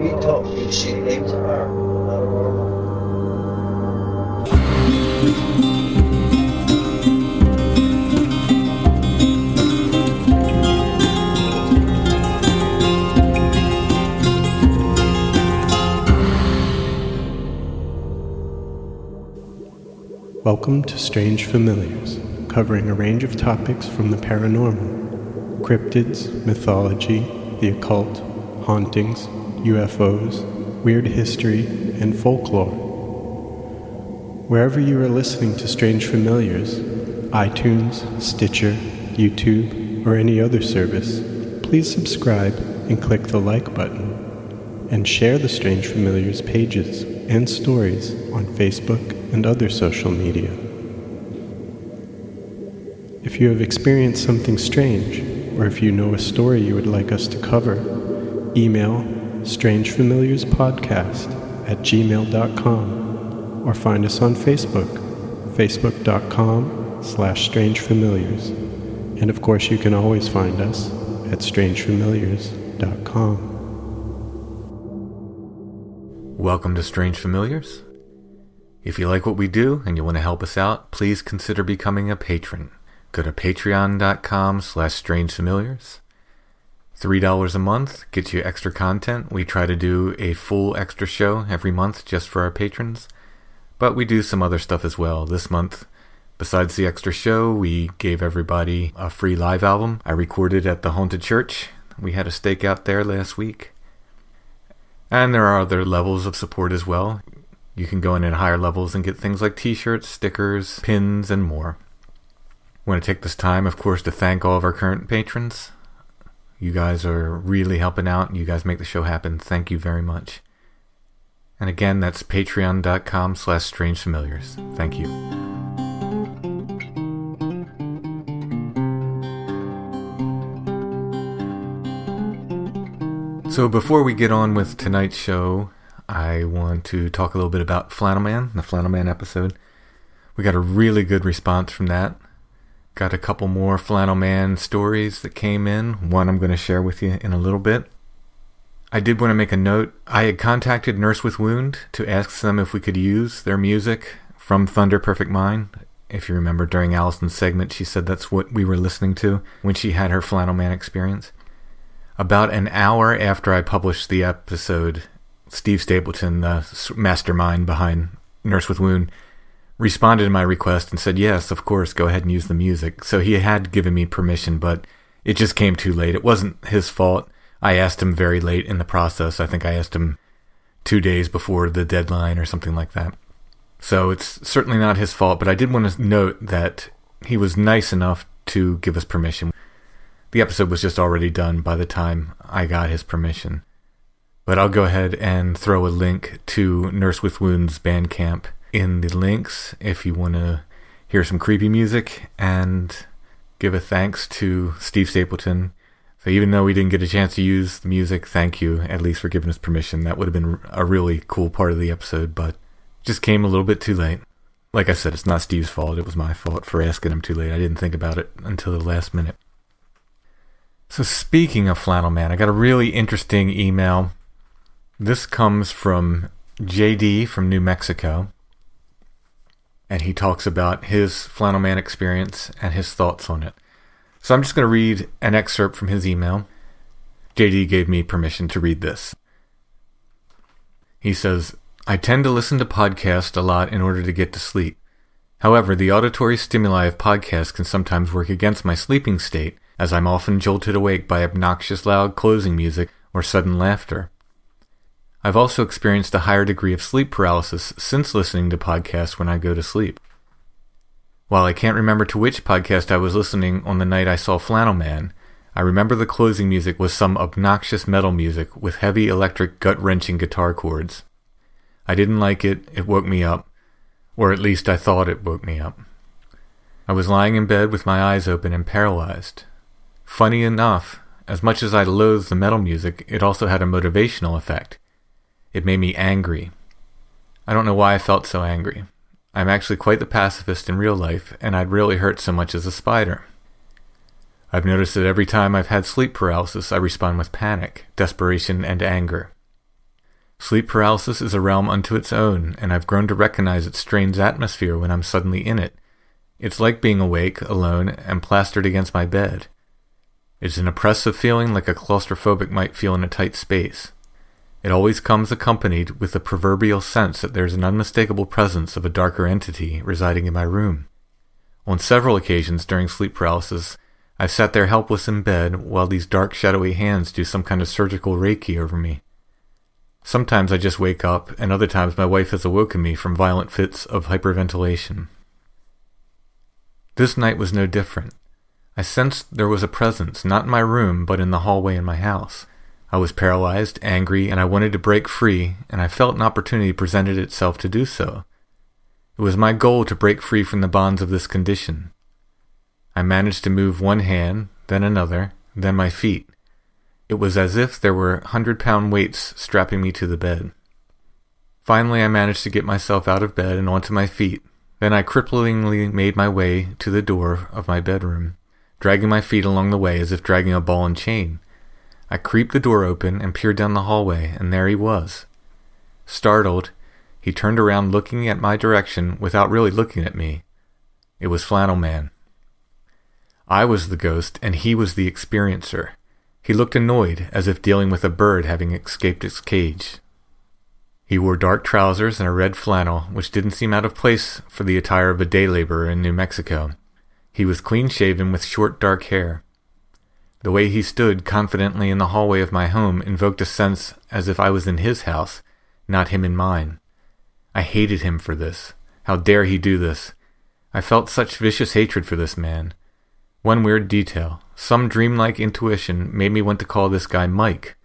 We talk, we see things are. Welcome to Strange Familiars, covering a range of topics from the paranormal cryptids, mythology, the occult, hauntings, UFOs, weird history, and folklore. Wherever you are listening to Strange Familiars, iTunes, Stitcher, YouTube, or any other service, please subscribe and click the like button and share the Strange Familiars pages and stories on Facebook and other social media. If you have experienced something strange, or if you know a story you would like us to cover, email strangefamiliarspodcast at gmail.com or find us on Facebook, facebook.com slash strangefamiliars. And of course, you can always find us at strangefamiliars.com. Welcome to Strange Familiars. If you like what we do and you want to help us out, please consider becoming a patron. Go to patreon.com slash strangefamiliars. $3 a month gets you extra content. We try to do a full extra show every month just for our patrons. But we do some other stuff as well. This month, besides the extra show, we gave everybody a free live album I recorded at the Haunted Church. We had a stake out there last week. And there are other levels of support as well. You can go in at higher levels and get things like t shirts, stickers, pins, and more. I want to take this time, of course, to thank all of our current patrons. You guys are really helping out. You guys make the show happen. Thank you very much. And again, that's patreon.com slash strangefamiliars. Thank you. So before we get on with tonight's show, I want to talk a little bit about Flannel Man, the Flannel Man episode. We got a really good response from that. Got a couple more Flannel Man stories that came in. One I'm going to share with you in a little bit. I did want to make a note. I had contacted Nurse with Wound to ask them if we could use their music from Thunder Perfect Mind. If you remember, during Allison's segment, she said that's what we were listening to when she had her Flannel Man experience. About an hour after I published the episode, Steve Stapleton, the mastermind behind Nurse with Wound, responded to my request and said, Yes, of course, go ahead and use the music. So he had given me permission, but it just came too late. It wasn't his fault. I asked him very late in the process. I think I asked him two days before the deadline or something like that. So it's certainly not his fault, but I did want to note that he was nice enough to give us permission. The episode was just already done by the time I got his permission. But I'll go ahead and throw a link to Nurse with Wounds Bandcamp in the links if you want to hear some creepy music and give a thanks to Steve Stapleton. So even though we didn't get a chance to use the music, thank you at least for giving us permission. That would have been a really cool part of the episode, but just came a little bit too late. Like I said, it's not Steve's fault. It was my fault for asking him too late. I didn't think about it until the last minute. So speaking of Flannel Man, I got a really interesting email. This comes from JD from New Mexico. And he talks about his Flannel Man experience and his thoughts on it. So I'm just going to read an excerpt from his email. JD gave me permission to read this. He says, I tend to listen to podcasts a lot in order to get to sleep. However, the auditory stimuli of podcasts can sometimes work against my sleeping state, as I'm often jolted awake by obnoxious loud closing music or sudden laughter. I've also experienced a higher degree of sleep paralysis since listening to podcasts when I go to sleep. While I can't remember to which podcast I was listening on the night I saw Flannel Man, I remember the closing music was some obnoxious metal music with heavy electric gut wrenching guitar chords. I didn't like it, it woke me up, or at least I thought it woke me up. I was lying in bed with my eyes open and paralyzed. Funny enough, as much as I loathed the metal music, it also had a motivational effect. It made me angry. I don't know why I felt so angry. I'm actually quite the pacifist in real life, and I'd really hurt so much as a spider. I've noticed that every time I've had sleep paralysis, I respond with panic, desperation, and anger. Sleep paralysis is a realm unto its own, and I've grown to recognize its strange atmosphere when I'm suddenly in it. It's like being awake, alone, and plastered against my bed. It's an oppressive feeling like a claustrophobic might feel in a tight space. It always comes accompanied with the proverbial sense that there's an unmistakable presence of a darker entity residing in my room. On several occasions during sleep paralysis, I've sat there helpless in bed while these dark, shadowy hands do some kind of surgical reiki over me. Sometimes I just wake up, and other times my wife has awoken me from violent fits of hyperventilation. This night was no different. I sensed there was a presence, not in my room, but in the hallway in my house. I was paralyzed, angry, and I wanted to break free, and I felt an opportunity presented itself to do so. It was my goal to break free from the bonds of this condition. I managed to move one hand, then another, then my feet. It was as if there were hundred pound weights strapping me to the bed. Finally, I managed to get myself out of bed and onto my feet. Then I cripplingly made my way to the door of my bedroom, dragging my feet along the way as if dragging a ball and chain. I creeped the door open and peered down the hallway, and there he was. Startled, he turned around looking at my direction without really looking at me. It was Flannel Man. I was the ghost, and he was the experiencer. He looked annoyed, as if dealing with a bird having escaped its cage. He wore dark trousers and a red flannel, which didn't seem out of place for the attire of a day laborer in New Mexico. He was clean shaven with short dark hair. The way he stood confidently in the hallway of my home invoked a sense as if I was in his house, not him in mine. I hated him for this. How dare he do this? I felt such vicious hatred for this man. One weird detail, some dreamlike intuition made me want to call this guy Mike.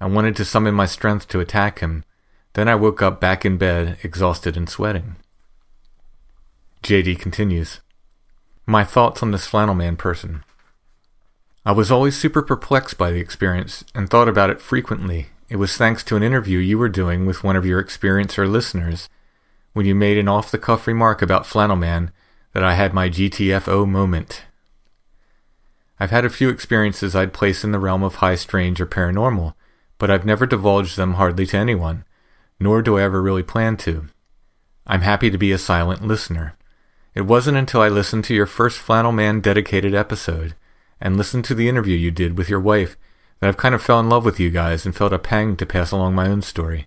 I wanted to summon my strength to attack him. Then I woke up back in bed, exhausted and sweating. JD continues. My thoughts on this flannel man person. I was always super perplexed by the experience and thought about it frequently. It was thanks to an interview you were doing with one of your experiencer listeners when you made an off the cuff remark about Flannel Man that I had my GTFO moment. I've had a few experiences I'd place in the realm of high strange or paranormal, but I've never divulged them hardly to anyone, nor do I ever really plan to. I'm happy to be a silent listener. It wasn't until I listened to your first Flannel Man dedicated episode and listened to the interview you did with your wife that I've kind of fell in love with you guys and felt a pang to pass along my own story.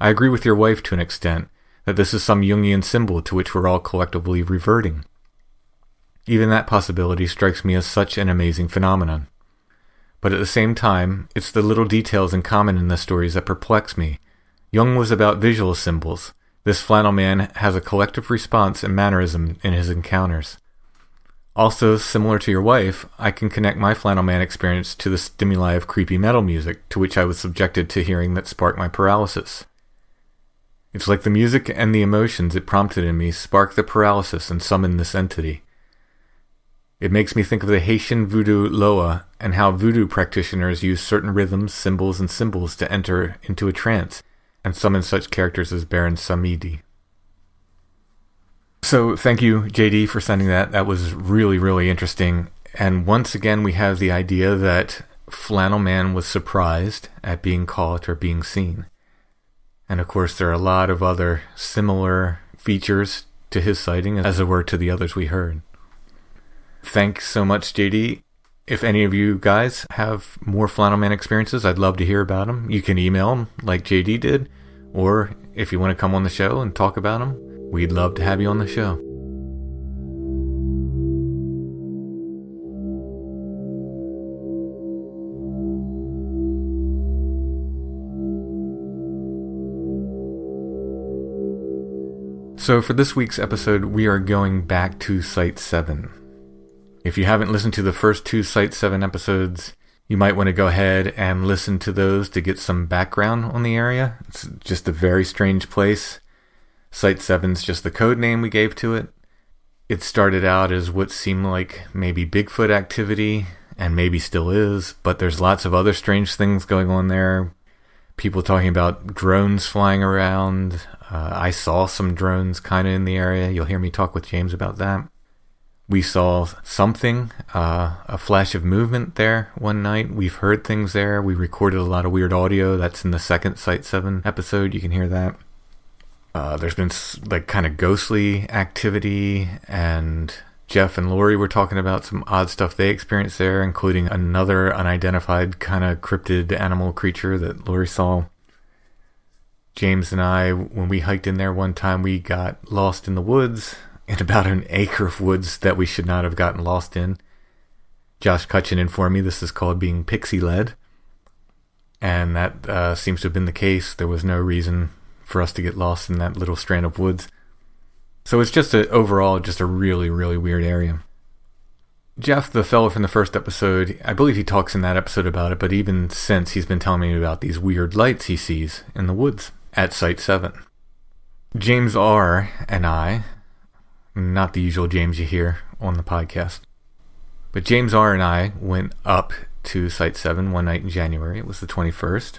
I agree with your wife to an extent that this is some Jungian symbol to which we're all collectively reverting. Even that possibility strikes me as such an amazing phenomenon. But at the same time, it's the little details in common in the stories that perplex me. Jung was about visual symbols. This flannel man has a collective response and mannerism in his encounters. Also, similar to your wife, I can connect my flannel man experience to the stimuli of creepy metal music to which I was subjected to hearing that sparked my paralysis. It's like the music and the emotions it prompted in me sparked the paralysis and summoned this entity. It makes me think of the Haitian voodoo loa and how voodoo practitioners use certain rhythms, symbols, and symbols to enter into a trance and summon such characters as Baron Samedi. So thank you, JD, for sending that. That was really, really interesting. And once again, we have the idea that Flannel Man was surprised at being caught or being seen. And of course, there are a lot of other similar features to his sighting as there were to the others we heard. Thanks so much, JD. If any of you guys have more Flannel Man experiences, I'd love to hear about them. You can email them like JD did, or if you want to come on the show and talk about them, We'd love to have you on the show. So, for this week's episode, we are going back to Site 7. If you haven't listened to the first two Site 7 episodes, you might want to go ahead and listen to those to get some background on the area. It's just a very strange place. Site 7's just the code name we gave to it. It started out as what seemed like maybe Bigfoot activity, and maybe still is, but there's lots of other strange things going on there. People talking about drones flying around. Uh, I saw some drones kind of in the area. You'll hear me talk with James about that. We saw something, uh, a flash of movement there one night. We've heard things there. We recorded a lot of weird audio. That's in the second Site 7 episode. You can hear that. Uh, there's been like kind of ghostly activity, and Jeff and Lori were talking about some odd stuff they experienced there, including another unidentified kind of cryptid animal creature that Lori saw. James and I, when we hiked in there one time, we got lost in the woods in about an acre of woods that we should not have gotten lost in. Josh Cutchin informed me this is called being pixie led, and that uh, seems to have been the case. There was no reason for us to get lost in that little strand of woods. So it's just a, overall just a really, really weird area. Jeff, the fellow from the first episode, I believe he talks in that episode about it, but even since he's been telling me about these weird lights he sees in the woods at Site 7. James R. and I, not the usual James you hear on the podcast, but James R. and I went up to Site 7 one night in January. It was the 21st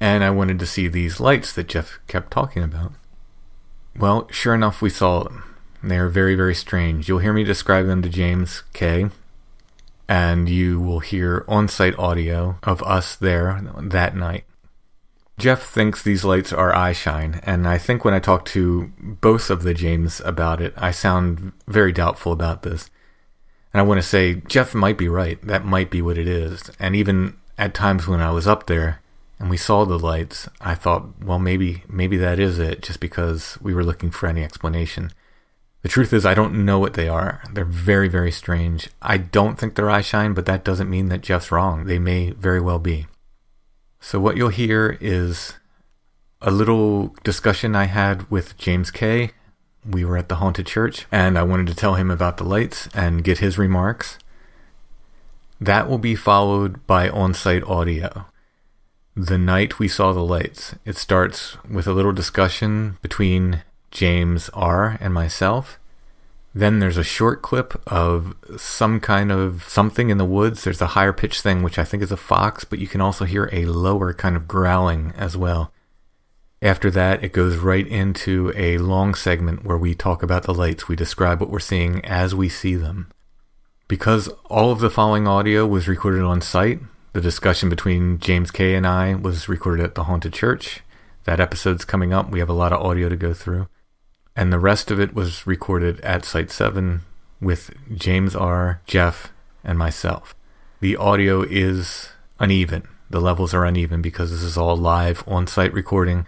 and I wanted to see these lights that Jeff kept talking about. Well, sure enough, we saw them. They are very, very strange. You'll hear me describe them to James K. And you will hear on site audio of us there that night. Jeff thinks these lights are eyeshine, and I think when I talk to both of the James about it, I sound very doubtful about this. And I want to say, Jeff might be right. That might be what it is. And even at times when I was up there, and we saw the lights, I thought, well, maybe maybe that is it, just because we were looking for any explanation. The truth is, I don't know what they are. They're very, very strange. I don't think they're eyeshine, but that doesn't mean that Jeff's wrong. They may very well be. So what you'll hear is a little discussion I had with James K. We were at the haunted church, and I wanted to tell him about the lights and get his remarks. That will be followed by on site audio the night we saw the lights. It starts with a little discussion between James R. and myself. Then there's a short clip of some kind of something in the woods. There's a higher pitched thing, which I think is a fox, but you can also hear a lower kind of growling as well. After that, it goes right into a long segment where we talk about the lights. We describe what we're seeing as we see them. Because all of the following audio was recorded on site, the discussion between James K and I was recorded at the Haunted Church. That episode's coming up. We have a lot of audio to go through. And the rest of it was recorded at Site 7 with James R., Jeff, and myself. The audio is uneven. The levels are uneven because this is all live on site recording.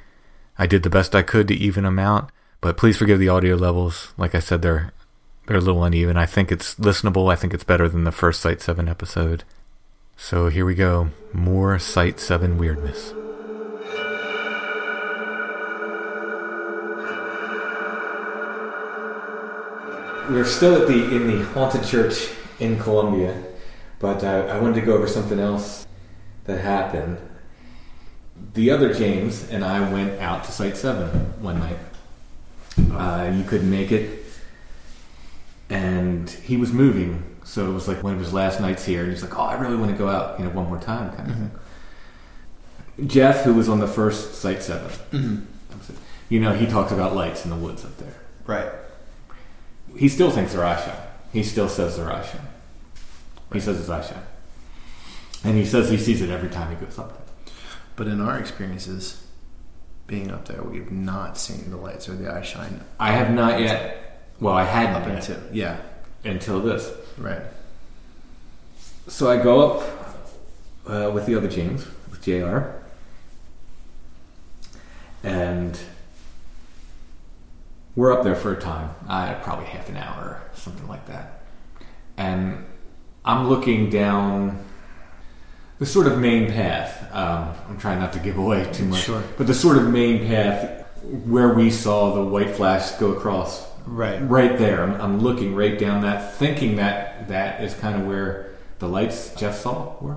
I did the best I could to even them out, but please forgive the audio levels. Like I said, they're they're a little uneven. I think it's listenable. I think it's better than the first Site 7 episode. So here we go. More Site 7 weirdness. We're still at the in the haunted church in Columbia, but uh, I wanted to go over something else that happened. The other James and I went out to Site 7 one night. Uh, you couldn't make it, and he was moving, so it was like one of his last nights here, and he's like, "Oh, I really want to go out, you know, one more time," kind of mm-hmm. thing. Jeff, who was on the first Site 7 mm-hmm. you know, he talks about lights in the woods up there. Right. He still thinks they're eyeshine. He still says they're eyeshine. He says it's eyeshine, and he says he sees it every time he goes up there. But in our experiences, being up there, we've not seen the lights or the eye shine I have not yet. Well, I hadn't yet until yeah, until this. Right. So I go up uh, with the other James, with JR, and we're up there for a time, uh, probably half an hour something like that. And I'm looking down the sort of main path. Um, I'm trying not to give away too much, Sure. but the sort of main path where we saw the white flash go across Right. right there. I'm, I'm looking right down that, thinking that that is kind of where the lights Jeff saw were.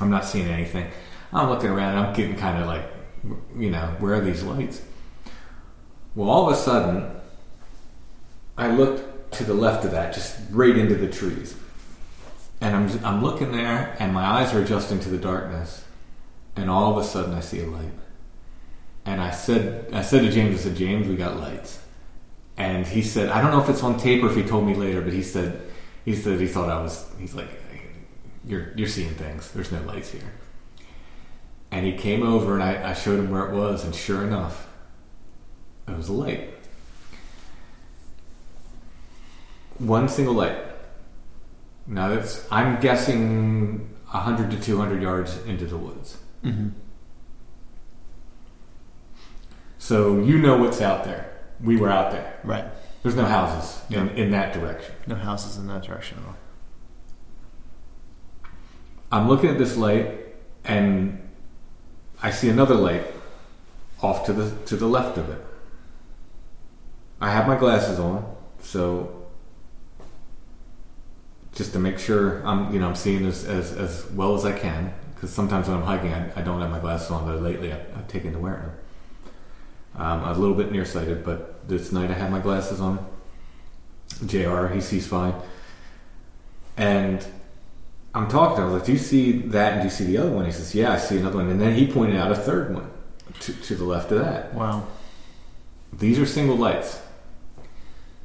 I'm not seeing anything. I'm looking around. I'm getting kind of like, you know, where are these lights? Well, all of a sudden, I looked to the left of that, just right into the trees, and I'm I'm looking there, and my eyes are adjusting to the darkness, and all of a sudden, I see a light. And I said, I said to James, I said, James, we got lights. And he said, I don't know if it's on tape or if he told me later, but he said, he said he thought I was. He's like, you're you're seeing things. There's no lights here. And he came over and I, I showed him where it was, and sure enough, it was a light. One single light. Now that's I'm guessing 100 to 200 yards into the woods. Mm-hmm. So you know what's out there. We were out there. Right. There's no houses in, in that direction. No houses in that direction at all. I'm looking at this light and I see another light off to the to the left of it. I have my glasses on, so just to make sure I'm you know I'm seeing as as, as well as I can because sometimes when I'm hiking I, I don't have my glasses on, but lately I've, I've taken to wearing them. Um, I'm a little bit nearsighted, but this night I had my glasses on. Jr. He sees fine, and I'm talking to him. I was like, "Do you see that? And do you see the other one?" He says, "Yeah, I see another one." And then he pointed out a third one to, to the left of that. Wow. These are single lights.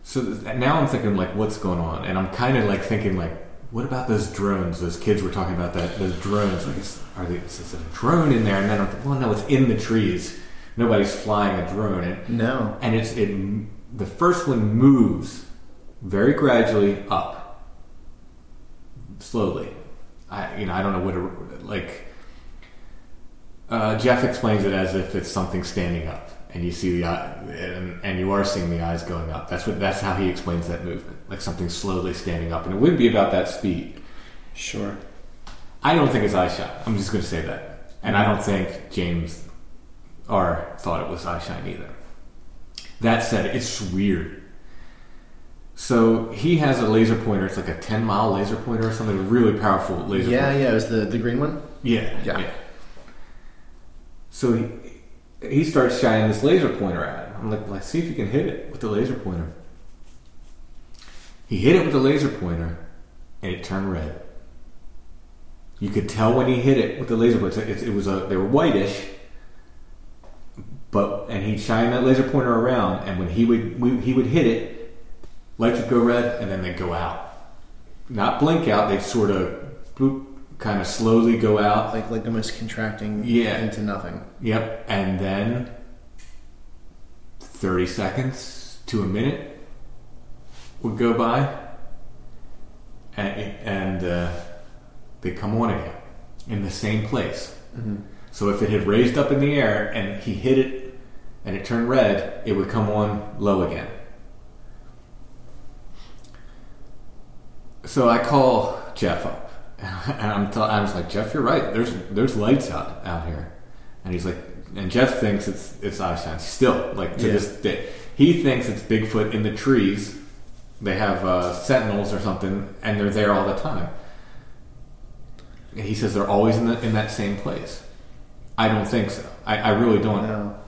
So th- now I'm thinking like, what's going on? And I'm kind of like thinking like, what about those drones? Those kids were talking about that. Those drones. Like, is, are they? Is there a drone in there? And then I'm like, well, no, it's in the trees. Nobody's flying a drone. And No. and it's it. The first one moves very gradually up, slowly. I you know I don't know what it, like. Uh, Jeff explains it as if it's something standing up, and you see the eye, and, and you are seeing the eyes going up. That's what that's how he explains that movement, like something slowly standing up, and it wouldn't be about that speed. Sure. I don't think it's eye shot. I'm just going to say that, and I don't think James R thought it was eye shine either. That said, it's weird. So he has a laser pointer. It's like a 10 mile laser pointer or something. A really powerful laser. Yeah, pointer. yeah. It was the the green one. Yeah, Yeah. So he he starts shining this laser pointer at him. I'm like, let's see if you can hit it with the laser pointer. He hit it with the laser pointer, and it turned red. You could tell when he hit it with the laser pointer. It, it was a they were whitish, but and he'd shine that laser pointer around, and when he would we, he would hit it, lights would go red, and then they'd go out. Not blink out. They'd sort of bloop, kind of slowly go out. Like like almost contracting Yeah. into nothing. Yep, and then 30 seconds to a minute would go by, and, and uh, they come on again in the same place. So if it had raised up in the air and he hit it and it turned red, it would come on low again. So I call Jeff up And I'm t- I was like, Jeff, you're right. There's there's lights out out here, and he's like, and Jeff thinks it's it's eyeshine still like to Yeah. this day. He thinks it's Bigfoot in the trees. They have uh, sentinels or something, and they're there all the time. And he says they're always in the, in that same place. I don't think so. I, I really don't. No.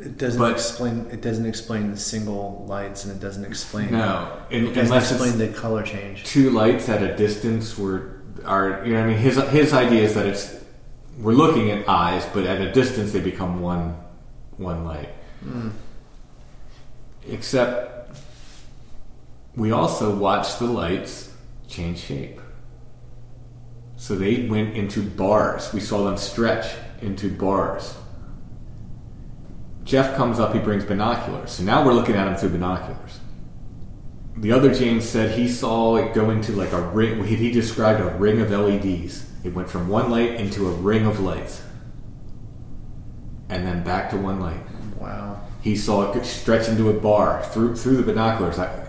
It doesn't But- explain. It doesn't explain the single lights, and it doesn't explain. No, it doesn't explain the color change. two lights at a distance were are you know what I mean his his idea is that it's we're looking at eyes, but at a distance they become one one light. Hmm. Except we also watch the lights change shape. So they went into bars. We saw them stretch into bars. Jeff comes up, he brings binoculars. So now we're looking at him through binoculars. The other James said he saw it go into like a ring. He described a ring of LEDs. It went from one light into a ring of lights, and then back to one light. Wow. He saw it stretch into a bar through through the binoculars. I,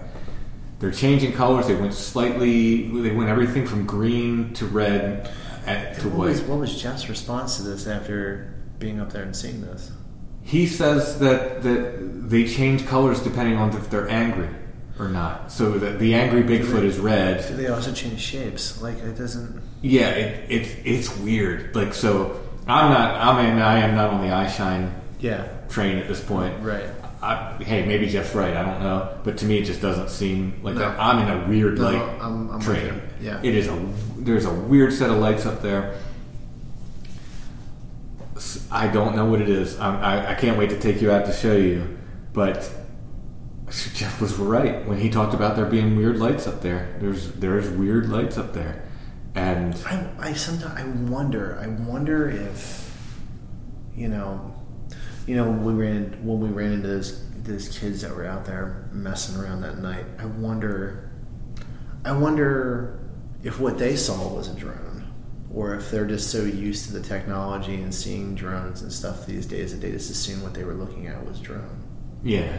they're changing colors. They went slightly. They went everything from green to red and to What was, what was Jeff's response to this after being up there and seeing this? He says that that they change colors depending on if they're angry or not. So that the angry Bigfoot is red. Do they also change shapes? Like it doesn't. Yeah, it, it's it's weird. Like so, I'm not. I mean, I am not on the eye shine Yeah. train at this point. Right. I, hey, maybe Jeff's right. I don't know, but to me, it just doesn't seem like No. that. I'm in a weird No, light I'm- I'm train. Yeah. it is a. There's a weird set of lights up there. I don't know what it is. I I can't wait to take you out to show you, but. Jeff was right when he talked about there being weird lights up there. There's there's weird lights up there, and I, I sometimes I wonder. I wonder if you know, you know, when we ran when we ran into those those kids that were out there messing around that night. I wonder. I wonder if what they saw was a drone, or if they're just so used to the technology and seeing drones and stuff these days that they just assumed what they were looking at was drone, yeah,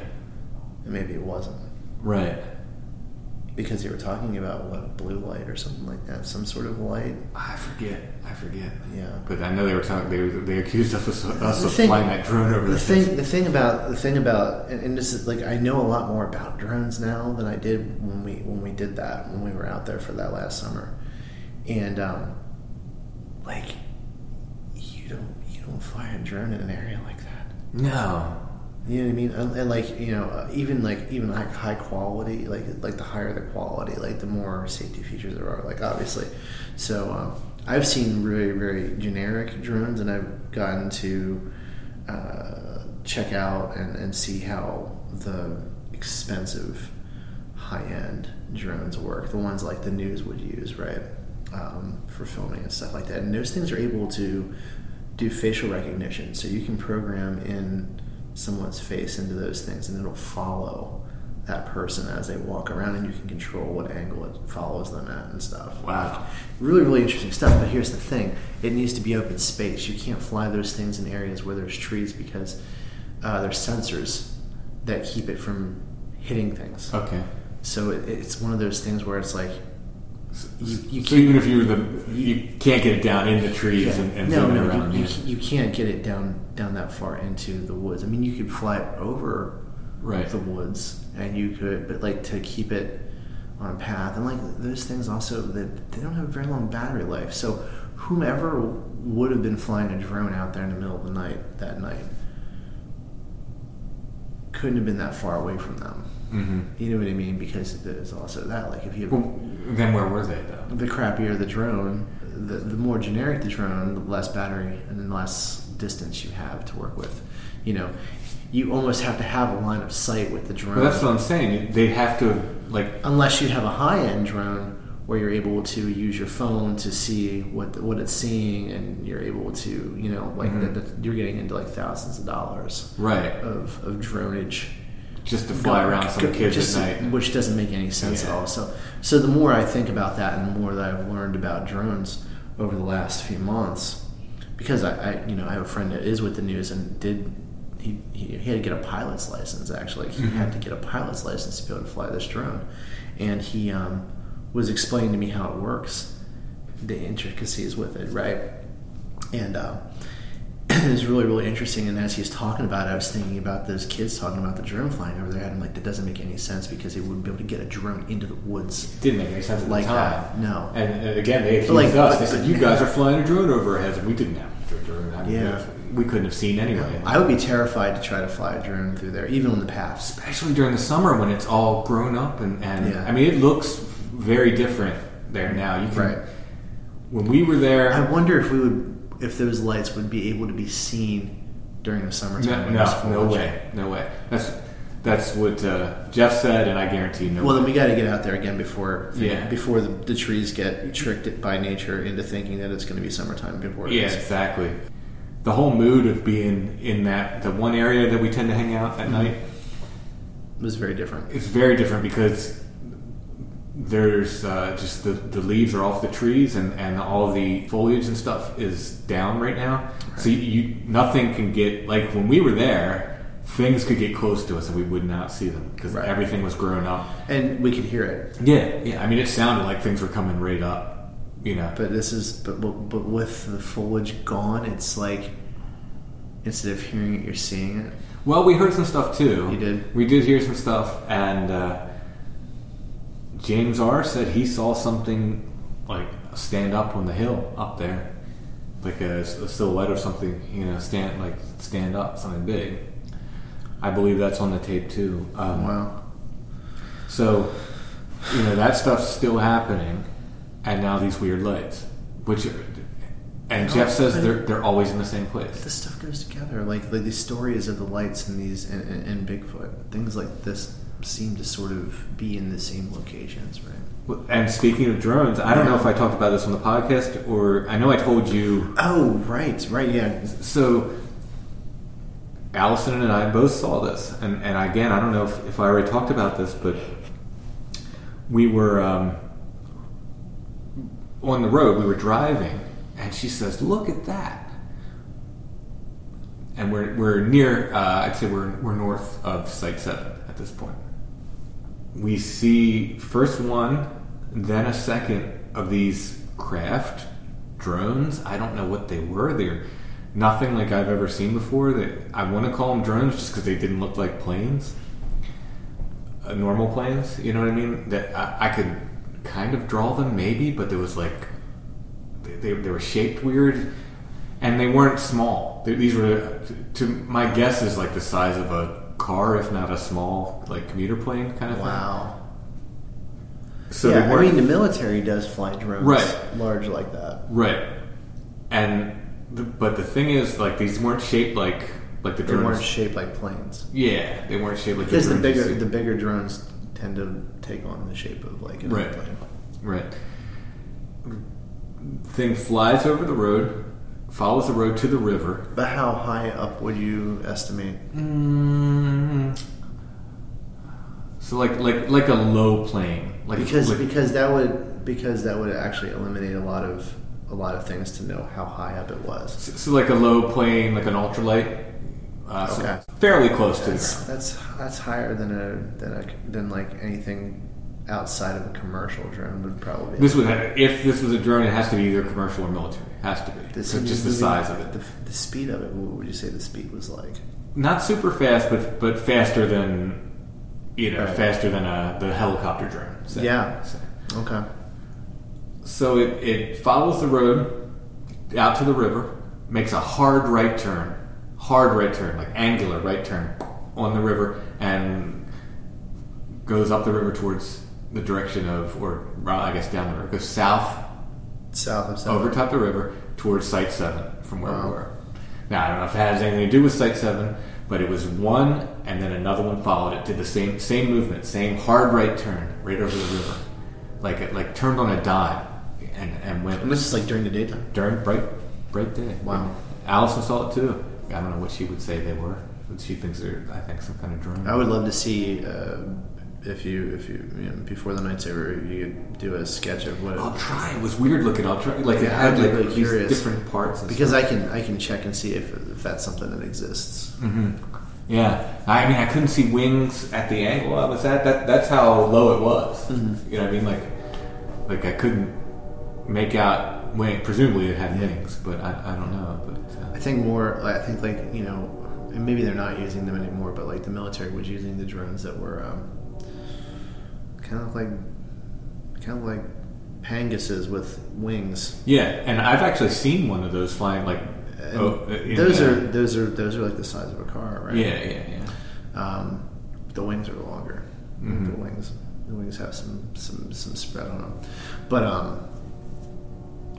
and maybe it wasn't right. because they were talking about what blue light or something like that, some sort of light. I forget. I forget. Yeah. But I know they were talking. They they accused us, us The of thing- flying that drone over the the thing the thing about the thing about and, and this is like I know a lot more about drones now than I did when we when we did that when we were out there for that last summer and um like you don't you don't fly a drone in an area like that No. you know what I mean and, and like you know uh, even like even like high quality like like the higher the quality like the more safety features there are like obviously so um, I've seen very very generic drones and I've gotten to uh, check out and, and see how the expensive high end drones work. The ones like the news would use, right, um, for filming and stuff like that. And those things are able to do facial recognition, so you can program in someone's face into those things, and it'll follow that person as they walk around, and you can control what angle it follows them at and stuff. Wow. Really, really interesting stuff. But here's the thing: it needs to be open space. You can't fly those things in areas where there's trees because uh, there's sensors that keep it from hitting things. Okay. So it, it's one of those things where it's like you, you so even if you were the, you can't get it down in the trees yeah. and, and no, no, around. you, you, can't get it down down that far into the woods. I mean, you could fly it over Right. the woods, and you could, but like to keep it on a path, and like those things also that they don't have a very long battery life. So whomever would have been flying a drone out there in the middle of the night that night couldn't have been that far away from them. Mhm. You know what I mean? Because there's also that. Like if you Well, then where were they though? the crappier the drone, the, the more generic the drone, the less battery and the less distance you have to work with. You know, you almost have to have a line of sight with the drone. Well, that's what I'm saying. They have to like. Unless you have a high end drone where you're able to use your phone to see what what it's seeing, and you're able to, you know, like Mhm. that that you're getting into like thousands of dollars Right. of of dronage Just to fly go- around some go- kids just- at night. which doesn't make any sense Yeah. at all. So, so the more I think about that, and the more that I've learned about drones over the last few months, because I, I you know, I have a friend that is with the news and did. He, he, he had to get a pilot's license actually he had to get a pilot's license to be able to fly this drone and he um, was explaining to me how it works, the intricacies with it, right? And uh, it was really, really interesting. And as he was talking about it, I was thinking about those kids talking about the drone flying over their head. I'm like, that doesn't make any sense because they wouldn't be able to get a drone into the woods. It didn't make any sense at Like the time. that, no. And, and again, they accused Like, us. They said, "You guys are flying a drone over our heads," and we didn't have a drone. I mean, Yeah. we couldn't have seen anyway. I would be terrified to try to fly a drone through there, even on the paths. especially during the summer when it's all grown up and, and Yeah. I mean it looks very different there now. You can Right. when we were there. I wonder if we would, if those lights would be able to be seen during the summertime. no, no, no way, no way. That's that's what uh, Jeff said, and I guarantee no. Well, then we got to get out there again before Yeah. before the, the trees get tricked by nature into thinking that it's going to be summertime before yeah, exactly. The whole mood of being in that the one area that we tend to hang out Mm-hmm. at night It was very different. it's very different because there's uh, just the, the leaves are off the trees and, and all the foliage and stuff is down right now. So you, you nothing can get like when we were there, things could get close to us and we would not see them because Right. everything was grown up. And we could hear it. Yeah, yeah. I mean, it sounded like things were coming right up. You know, But this is but, but but with the foliage gone, it's like instead of hearing it, you're seeing it. Well, we heard some stuff too. You did? We did hear some stuff, and uh, James R said he saw something like stand up on the hill up there, like a, a silhouette or something. You know, stand like stand up, something big. I believe that's on the tape too. Um, Wow. So, you know, that stuff's still happening, and now these weird lights, which, are, and Jeff says they're they're always in the same place. This stuff goes together. Like, like these stories of the lights and these and, and, and Bigfoot, things like this seem to sort of be in the same locations, right? And speaking of drones, I don't know if I talked about this on the podcast or I know I told you. Oh, right, right, yeah. So, Allison and I both saw this, and, and again, I don't know if, if I already talked about this, but we were um, on the road, we were driving, and she says, Look at that. And we're, we're near, uh, I'd say we're, we're north of Site 7 at this point. We see first one, then a second of these craft drones. I don't know what they were. They're nothing like I've ever seen before. That I want to call them drones just because they didn't look like planes, uh, normal planes. You know what I mean? That I, I could kind of draw them maybe, but there was like they, they, they were shaped weird, and they weren't small. They, these were, to my guess, is like the size of a car, if not a small like commuter plane kind of thing. Wow. So yeah, I mean, the military does fly drones Right. large like that. Right. And the, but the thing is, like these weren't shaped like like the They drones. weren't shaped like planes. yeah, they weren't shaped like Because the you bigger the bigger drones tend to take on the shape of like an Right. airplane. right. Thing flies over the road, follows the road to the river. But how high up would you estimate? Mm, so like like like a low plane, like Because like, because that would because that would actually eliminate a lot of a lot of things to know how high up it was. so like a low plane, like an ultralight. Uh, so Okay. fairly close to the That's ground. that's that's higher than a than a than like anything outside of a commercial drone would probably. be. This would have, if this was a drone, it has to be either commercial or military. Has to be. This So just the size of it. the, the speed of it. What would you say the speed was like? Not super fast, but but faster than you know, Right. faster than a the helicopter drone. say. Yeah. Say. Okay. So it, it follows the road out to the river, makes a hard right turn, hard right turn, like angular right turn on the river, and goes up the river towards the direction of, or I guess down the river, goes south South of South. over top the river towards Site 7 from where we were. Now, I don't know if it has anything to do with Site 7, but it was one and then another one followed it, did the same same movement, same hard right turn right over the river. Like it like turned on a dime and, and went And this is like during the daytime. during bright bright day. Wow. Allison saw it too. I don't know what she would say they were. But she thinks they're I think some kind of drone. I would love to see uh, if you if you, you know, before the night's over, you could do a sketch of what. I'll try. It was weird looking. I'll try. Like it had like really these curious. different parts. because stuff. I can I can check and see if, if that's something that exists. Yeah, I mean, I couldn't see wings at the angle I was at. That that's how low it was. Mm-hmm. You know what I mean? Like, like I couldn't make out wing. Presumably it had wings, but I, I don't know. But uh, I think more. like, I think like you know, and maybe they're not using them anymore, but like the military was using the drones that were um, kind of like kind of like Pangases with wings. yeah, and I've actually seen one of those flying like. Oh, uh, those the- are those are those are like the size of a car, right? Yeah, yeah, yeah. Um, the wings are longer. Mhm. The wings, the wings have some some some spread on them, but um,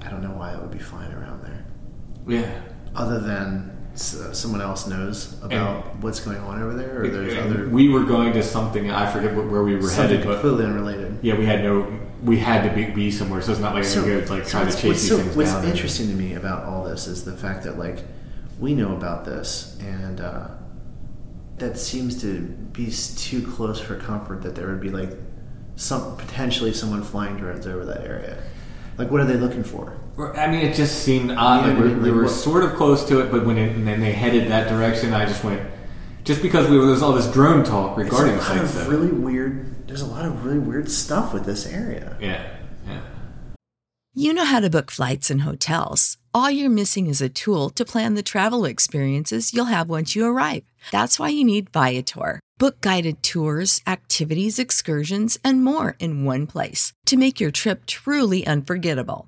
I don't know why it would be flying around there. Yeah. Other than someone else knows about what's going on over there, or there's other we were going to something. I forget wh- where we were something headed, but completely unrelated. yeah, we had no. We had to be, be somewhere, so it's not like So- could like so try to chase what's these so- things What's down. interesting to me about all this is the fact that like we know about this, and uh, that seems to be too close for comfort that there would be like some potentially someone flying drones over that area. Like, what are they looking for? I mean, it just seemed odd. Yeah, like we, like we were what- sort of close to it, but when it, and then they headed that direction, I just went. Just because we, there was all this drone talk regarding It's a lot Site of Seven. really weird. There's a lot of really weird stuff with this area. yeah, yeah. You know how to book flights and hotels. All you're missing is a tool to plan the travel experiences you'll have once you arrive. That's why you need Viator. Book guided tours, activities, excursions, and more in one place to make your trip truly unforgettable.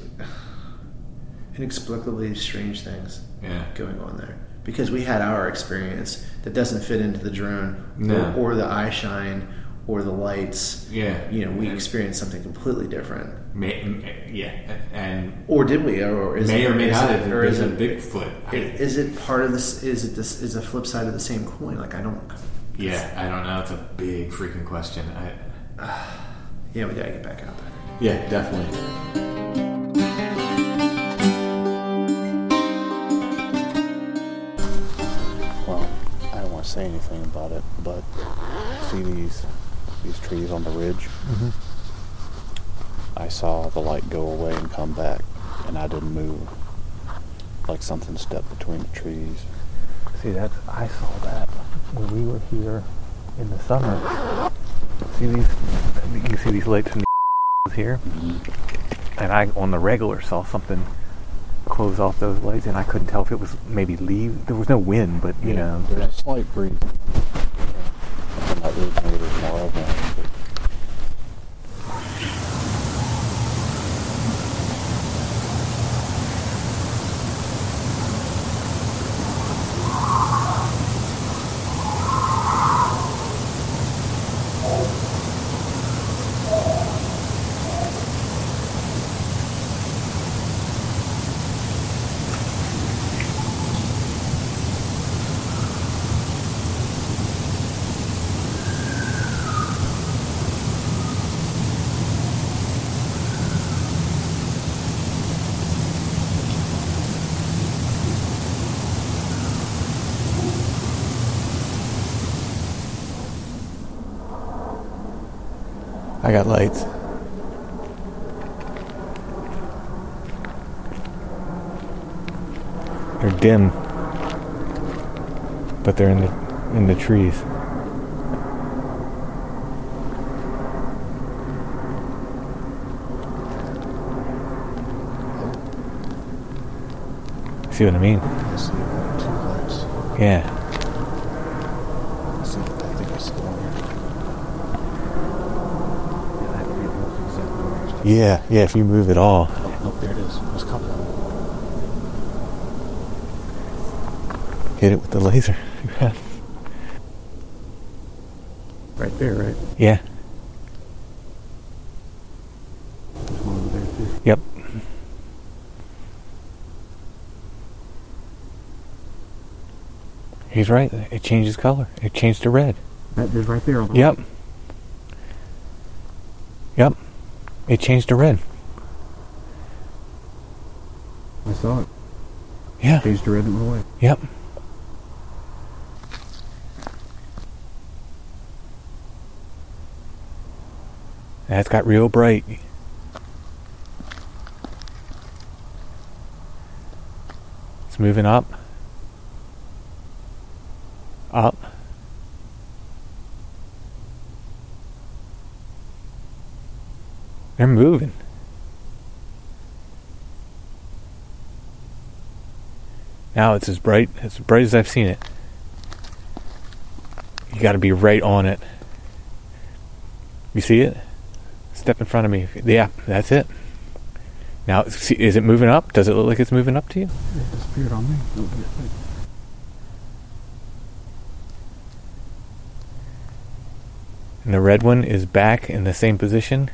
inexplicably strange things Yeah. going on there because we had our experience that doesn't fit into the drone No. or, or the eyeshine or the lights. Yeah. You know, we And- experienced something completely different. May, m- yeah, and Or did we? Or is may it, or may is not it- have or is it, Bigfoot. I- is it part of this? Is it this? Is a flip side of the same coin? Like I don't. yeah, I don't know. It's a big freaking question. I, Yeah, we gotta get back out there. yeah, definitely. Want to say anything about it, but see these these trees on the ridge? Mm-hmm. I saw the light go away and come back, and I didn't move. Like something stepped between the trees. See, that's I saw that when we were here in the summer. See these? You see these lights in the here, mm-hmm. and I on the regular saw something close off those lights, and I couldn't tell if it was maybe leave. There was no wind, but you know, there's a slight breeze. On that ridge, maybe there's more of one. but I got lights. They're dim, but they're in the in the trees. See what I mean? I see two lights. Yeah. I see. I think I see one here. Yeah, that vehicle is exactly where it's- Yeah, yeah, if you move it all. Oh, there it is. There's a couple. Hit it with the laser. Right there, right? yeah. There's one over there too. Yep. He's right. It changes color. It changed to red. That is right there on the Yep. Yep. It changed to red. I saw it. Yeah. Changed to red and went away. Yep. That's got real bright. It's moving up. Up. They're moving. Now it's as bright as bright as I've seen it. You got to be right on it. You see it? Step in front of me. Yeah, that's it. Now, see, is it moving up? Does it look like it's moving up to you? It disappeared on me. And the red one is back in the same position.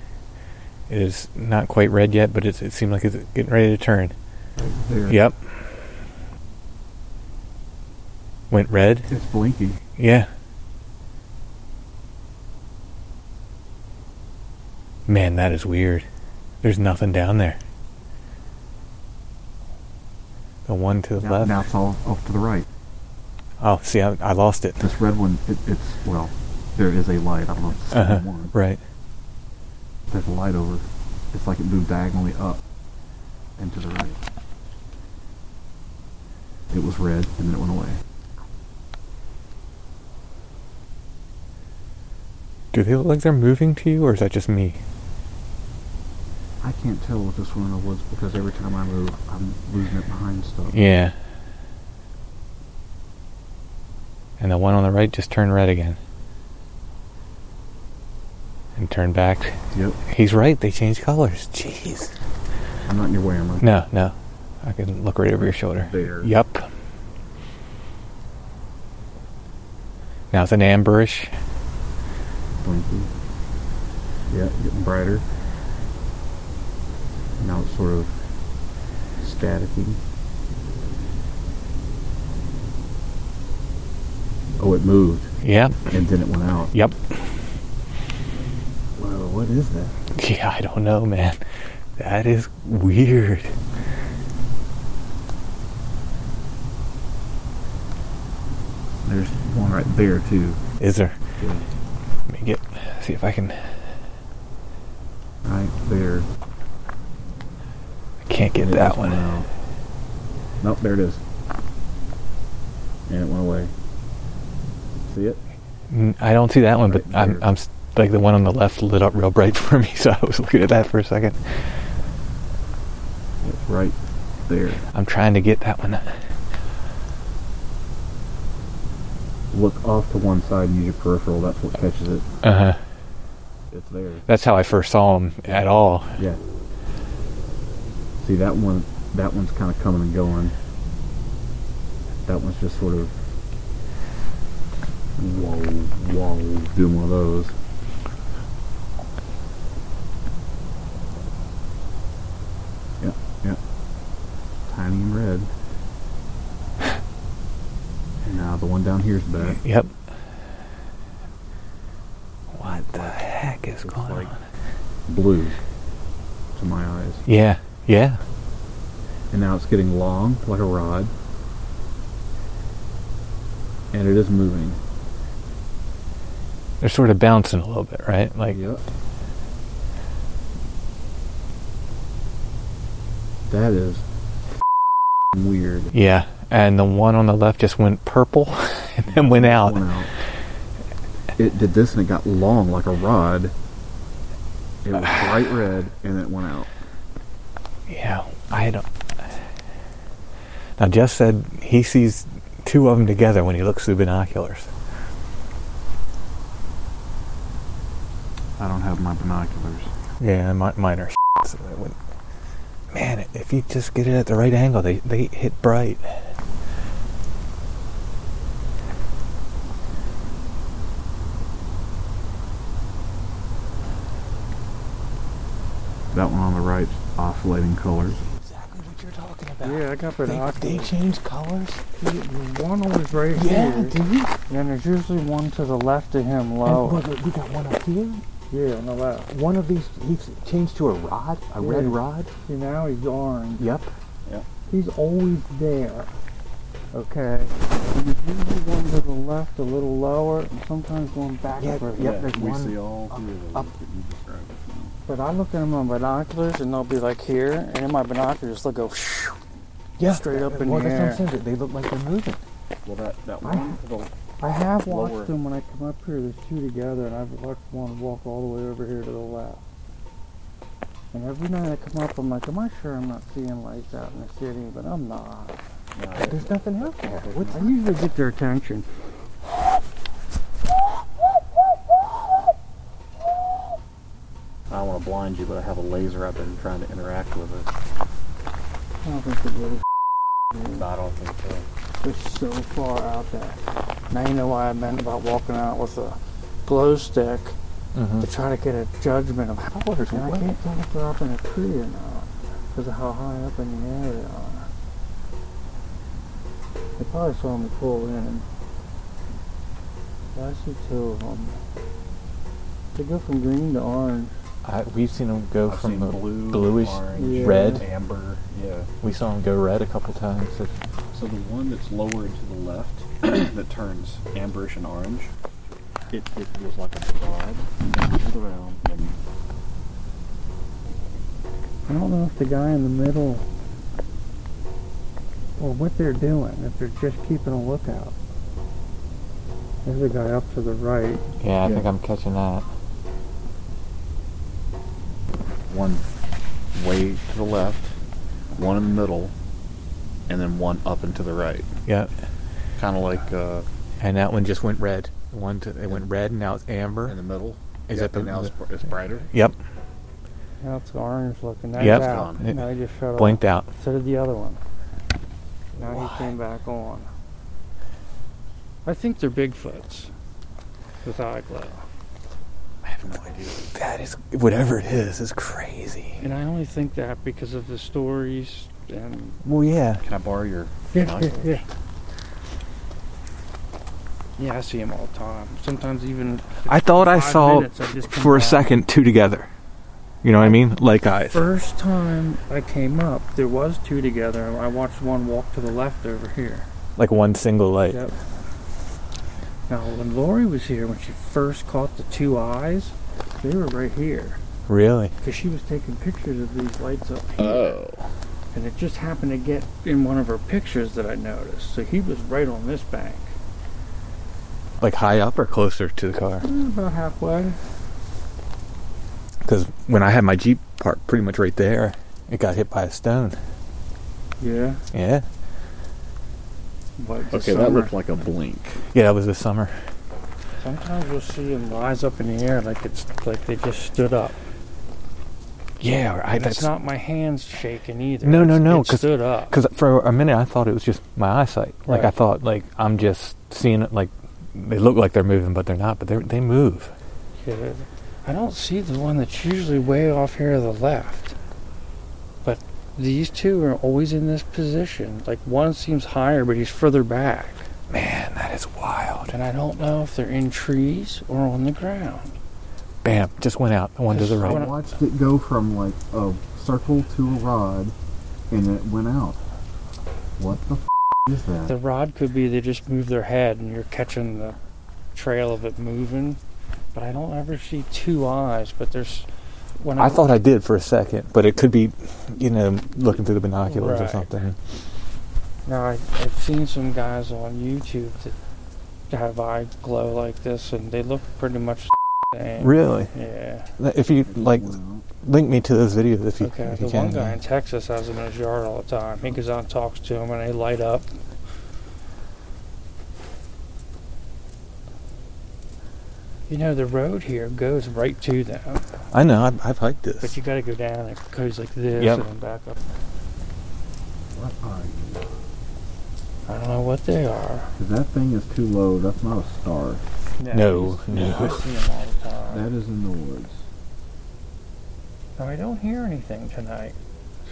It is not quite red yet, but it's, it seemed like it's getting ready to turn. There. Yep. Went red. It's blinking. Yeah. Man, that is weird. There's nothing down there. The one to the Now, left. now it's all off to the right. Oh, see, I, I lost it. This red one, it, it's well, there is a light. I don't know if it's Uh-huh. one. Right. There's a light over. It's like it moved diagonally up and to the right. It was red and then it went away. Do they look like they're moving to you, or is that just me? I can't tell with this one in the woods because every time I move, I'm losing it behind stuff. Yeah. And the one on the right just turned red again. And turned back. Yep. He's right, they change colors. Jeez. I'm not in your way, am I? No, no. I can look right over your shoulder. There. Yup. Now it's an amberish. Blinky. Yeah, getting brighter. Now it's sort of staticky. Oh, it moved Yeah. and then it went out. Yep. What is that? Yeah, I don't know, man. That is weird. There's one right there too. Is there? Yeah. Let me get see if I can Right there. I can't get that one. out. Nope, there it is. And it went away. See it? I don't see that one, but Right I'm. I'm like the one on the left lit up real bright for me, so I was looking at that for a second. It's right there. I'm trying to get that one. Look off to one side and use your peripheral. That's what catches it. Uh huh. It's there. That's how I first saw him at all. Yeah. See that one? That one's kind of coming and going. That one's just sort of whoa, whoa, doing one of those. tiny and red. and now the one down here is bad. Yep. What the heck is going like on? Blue to my eyes. Yeah, yeah. And now it's getting long like a rod. And it is moving. They're sort of bouncing a little bit, right? Like Yep. That is weird. Yeah, and the one on the left just went purple and then went out. Went out. It did this and it got long like a rod. It was bright red and it went out. Yeah, I don't. Now Jeff said he sees two of them together when he looks through binoculars. I don't have my binoculars. Yeah, mi- mine are. So that would- man, if you just get it at the right angle, they they hit bright. That one on the right, oscillating colors. Exactly what you're talking about. Yeah, I got They, they change colors. One was right Yeah, here. dude. And there's usually one to the left of him low. And lower. look, we got one up here. Yeah, on the left. One of these, he's changed to a rod, a red rod. See, now he's orange. Yep. Yep. He's always there. Okay. And there's usually one to the left a little lower, and sometimes one back Yeah, further. yep, there's we one see all three of those up. that you described. But I look at them on binoculars, and they'll be like here, and in my binoculars they'll go shoo, Yeah, straight up in well, the that's what I'm saying. They look like they're moving. Well, that, that one to the I have watched Lower. them when I come up here. There's two together, and I've watched one walk all the way over here to the left. And every night I come up, I'm like, am I sure I'm not seeing lights out in the city? But I'm not. There's nothing out there. What's I usually get their attention. I don't want to blind you, but I have a laser out there trying to interact with it. I don't think it really I don't think so. They're so far out there. Now you know why I meant about walking out with a glow stick Mm-hmm. to try to get a judgment of how Colors, And I can't tell if they're up in a tree or not because of how high up in the air they are. They probably saw me pull in. I see two of them. They go from green to orange. I, we've seen them go I've from the blue, bluish, orange, Yeah. red. amber. Yeah. We saw them go red a couple times. It's- So the one that's lower to the left that turns amberish and orange, it, it was like a rod and around and I don't know if the guy in the middle or what they're doing, if they're just keeping a lookout. There's a guy up to the right. Yeah, I Yeah. think I'm catching that. one way to the left, one in the middle, and then one up and to the right. Yeah. Kind of like uh, And that one just went red. One to, it went red, and now it's amber. in the middle. Is Yep, that the- and now it's, br- it's brighter? Yep. Now it's orange looking. Now Yep. he's out. It Now he just shut off. Blinked out. So did the other one. Now Why? he came back on. I think they're Bigfoots with eye glow. I have no idea. That is whatever it is. Is crazy. And I only think that because of the stories and Well, yeah. Can I borrow your yeah, yeah, binoculars? yeah. Yeah, I see them all the time. Sometimes even I thought I saw minutes, I for a back. second two together. You know what I mean? Like eyes. First time I came up, there was two together. I watched one walk to the left over here. Like one single light. Yep. Now, when Lori was here, when she first caught the two eyes, they were right here. Really? Because she was taking pictures of these lights up here. Oh. And it just happened to get in one of her pictures that I noticed. So he was right on this bank. Like high up or closer to the car? Eh, About halfway. Because when I had my Jeep parked pretty much right there, it got hit by a stone. Yeah. Yeah. But the Okay, that looked like a blink. Yeah, that was this summer. Sometimes you'll see them rise up in the air like it's like they just stood up. Yeah, or I, And it's that's not my hands shaking either. No, no, no, It stood up. because for a minute I thought it was just my eyesight. Like I thought, like I'm just seeing it. Like they look like they're moving, but they're not. But they they move. Yeah, I don't see the one that's usually way off here to the left. But these two are always in this position. Like one seems higher, but he's further back. Man, that is wild. And I don't know if they're in trees or on the ground. Bam, just went out. The one to the right. went- watched it go from like a circle to a rod, and it went out. What the f- is that? The rod could be they just move their head and you're catching the trail of it moving. But I don't ever see two eyes. But there's when I I thought I did for a second, but it could be, you know, looking through the binoculars or something. Now I, I've seen some guys on YouTube that have eye glow like this, and they look pretty much the same. Really? Yeah. If you like, link me to those videos if you, Okay. if The you can. one guy in Texas has them in his yard all the time. He goes out and talks to them, and they light up. You know, the road here goes right to them, I know. I've, I've hiked this. but you got to go down. It goes like this Yep. and then back up. What are you? I don't know what they are. That thing is too low, that's not a star. No, I no. see them all the time. That is in the woods. Now, I don't hear anything tonight.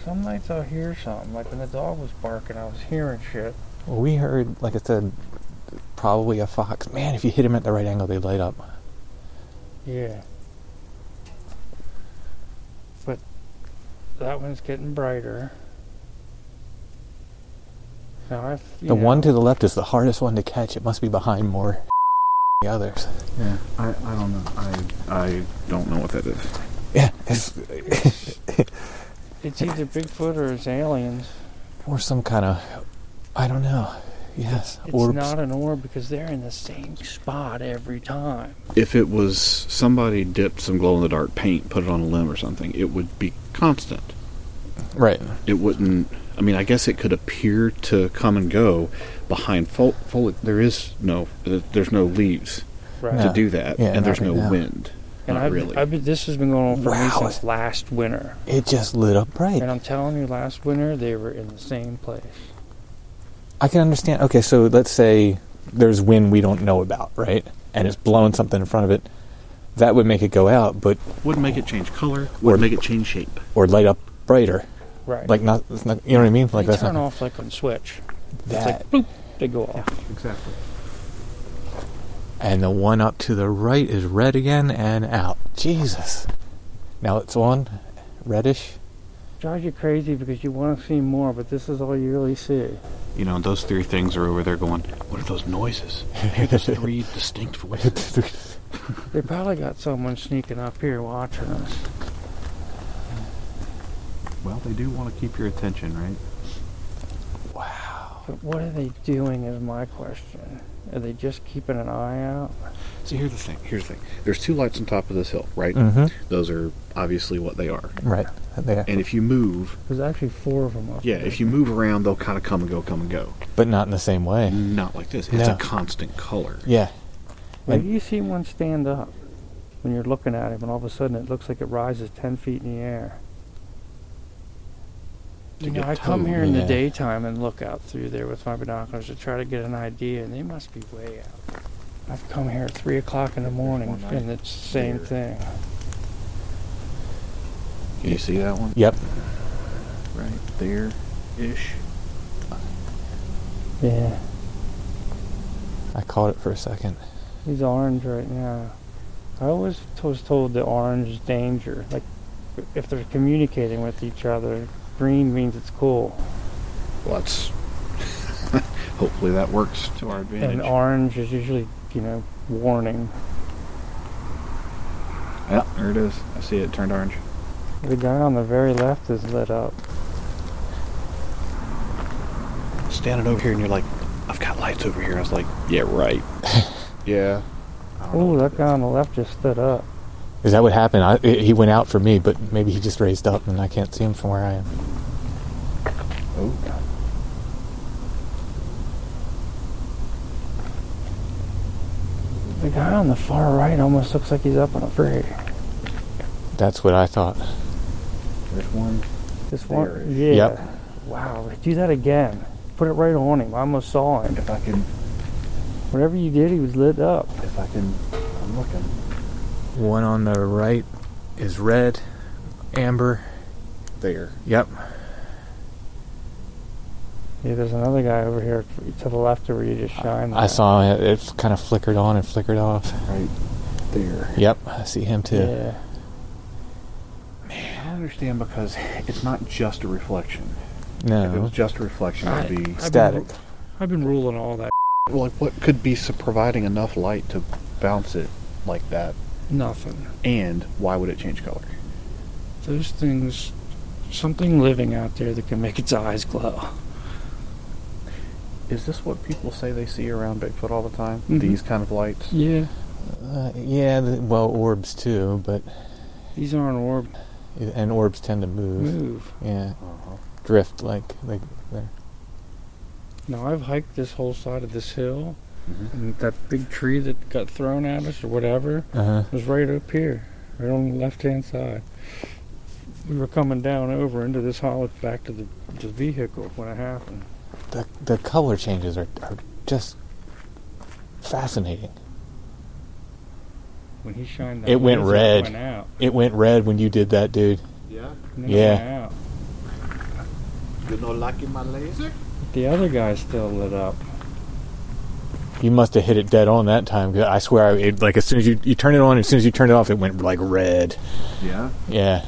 Some nights I'll hear something. Like when the dog was barking, I was hearing shit. Well, we heard, like I said, probably a fox. Man, if you hit him at the right angle, they light up. Yeah. But that one's getting brighter. Now I've The know, one to the left is the hardest one to catch. It must be behind more the others. Yeah, I, I don't know. I I don't know what that is. Yeah, it's, It's either Bigfoot or it's aliens. or some kind of, I don't know. Yes, It's orbs. not an orb because they're in the same spot every time. If it was somebody dipped some glow in the dark paint, put it on a limb or something, it would be constant. right. It wouldn't. I mean, I guess it could appear to come and go behind fo- foliage. There is no. There's no leaves Right. to No. do that, Yeah, and there's not no now. wind. And Not I've, really. I've been, this has been going on for me since last winter. It just lit up bright. And I'm telling you, last winter they were in the same place. I can understand. Okay, so let's say there's wind we don't know about, right? And it's blowing something in front of it. That would make it go out, but Wouldn't make it change color. Or- Wouldn't make it change shape. or light up brighter. Right. Like not, it's not you know what I mean? Like they that's turn not off like on switch. that. It's like boop, they go off. Exactly. And the one up to the right is red again and out. Jesus. Now it's on, reddish. Drives you crazy because you want to see more, but this is all you really see. You know, those three things are over there going. What are those noises? I hear those three distinct voices. They probably got someone sneaking up here watching us. Well, they do want to keep your attention, right? Wow. But what are they doing is my question. Are they just keeping an eye out? See, here's the thing. Here's the thing. There's two lights on top of this hill, right? Mhm. Those are obviously what they are. Right. There. And if you move, There's actually four of them up yeah, there. if you move around, they'll kind of come and go, come and go. But not in the same way. Not like this. It's No. a constant color. Yeah. Maybe you see one stand up when you're looking at him, and all of a sudden it looks like it rises 10 feet in the air. To You know, I come here in the daytime and look out through there with my binoculars to try to get an idea, and they must be way out. I've come here at 3 o'clock in the morning, and it's the same thing. Can you see that one? Yep. Right there, ish. Yeah. I caught it for a second. He's orange right now. I always was told that orange is danger. Like, if they're communicating with each other, green means it's cool. Well, that's. Hopefully that works to our advantage. And orange is usually, you know, warning. yeah, there it is. I see it turned orange. The guy on the very left is lit up. Standing over here, and you're like, "I've got lights over here." I was like, "Yeah, right." yeah. Oh, that guy on the left just stood up. Is that what happened? I, i he went out for me, but maybe he just raised up and I can't see him from where I am. Oh. The guy on the far right almost looks like he's up on a tree. That's what I thought. There's one. This one, There. yeah. Yep. Wow, do that again. Put it right on him. I almost saw him. If I can, Whatever you did, he was lit up. if I can, I'm looking. One on the right is red, amber. There. Yep. Yeah, there's another guy over here to the left of where you just shined. I there. saw it. It kind of flickered on and flickered off. Right there. Yep, I see him too. Yeah. I understand because it's not just a reflection. No. If it was just a reflection, it would be. I've Static. Been, I've been ruling all that. Like, what could be providing enough light to bounce it like that? Nothing. And why would it change color? those things, something living out there that can make its eyes glow. Is this what people say they see around Bigfoot all the time? Mhm. These kind of lights? Yeah, Uh, yeah, the, well, orbs too, but these aren't orbs. and orbs tend to move. move. Yeah, Uh-huh. drift like like they're Now I've hiked this whole side of this hill, Mhm. and that big tree that got thrown at us or whatever uh-huh. was right up here, right on the left hand side. We were coming down over into this hollow back to the, the vehicle when it happened. the the color changes are, are just fascinating. When he shined that It went red. It went out. It went red when you did that, dude. Yeah. Yeah. went out. You know, liking my laser? The other guy still lit up. You must have hit it dead on that time. 'cause I swear, it, like as soon as you you turn it on, as soon as you turned it off, it went like red. Yeah. Yeah.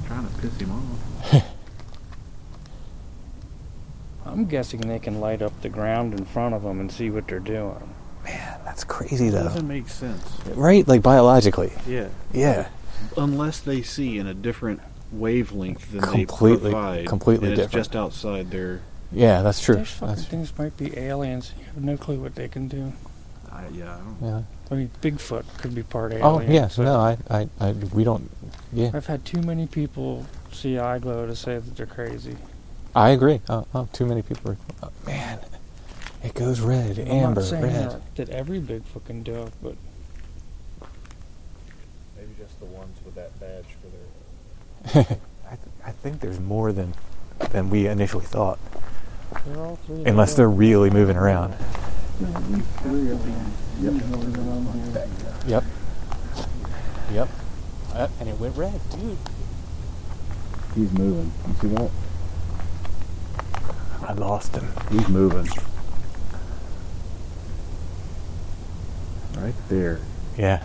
I'm trying to piss him off. I'm guessing they can light up the ground in front of them and see what they're doing. Man, that's crazy though. Doesn't make sense. Right? Like biologically. Yeah. Yeah. Unless they see in a different wavelength than Completely- they provide. completely and it's different. just outside their. Yeah, that's true. Those fucking That's, things might be aliens. You have no clue what they can do. I, yeah, I don't. yeah. I mean, Bigfoot could be part oh, alien. Oh yeah. so- No, I, I, I, we don't. Yeah, I've had too many people see eye glow to say that they're crazy. I agree. Oh, oh too many people are. Oh, man, it goes red, I'm amber, not saying red. that- that every Bigfoot can do it, but Maybe just the ones with that badge for their. I, th- I think there's more than than we initially thought, they're unless they're really moving around. Yep. Yep. Uh, and it went red, dude. He's moving. You see that? I lost him. He's moving. Right there. Yeah.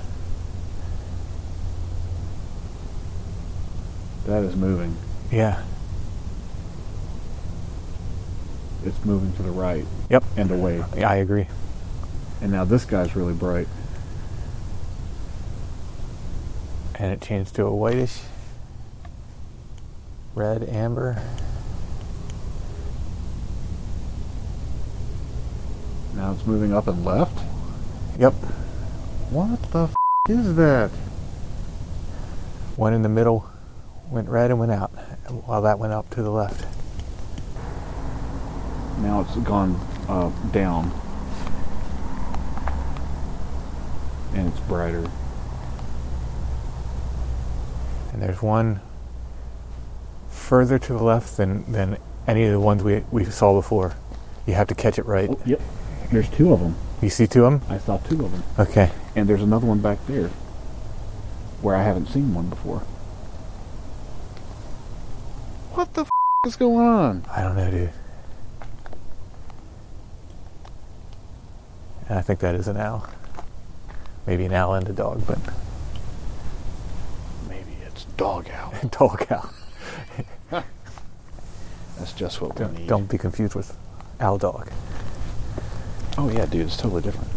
That is moving. Yeah. It's moving to the right Yep. and away. Yeah, I agree. And now this guy's really bright. And it changed to a whitish, red, amber. Now it's moving up and left. Yep. What the f- is that? One in the middle went red and went out, while that went up to the left. Now it's gone uh, down. And it's brighter. And there's one further to the left than, than any of the ones we, we saw before. You have to catch it right. Oh, yep. There's two of them. You see two of them? I saw two of them. Okay. And there's another one back there where I haven't seen one before. What the f- is going on? I don't know, dude. And I think that is an owl. Maybe an owl and a dog, but Maybe it's dog owl. dog owl. That's just what we Don't, need. don't be confused with owl dog. Oh yeah, dude, it's totally different.